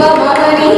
பவனி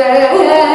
Thank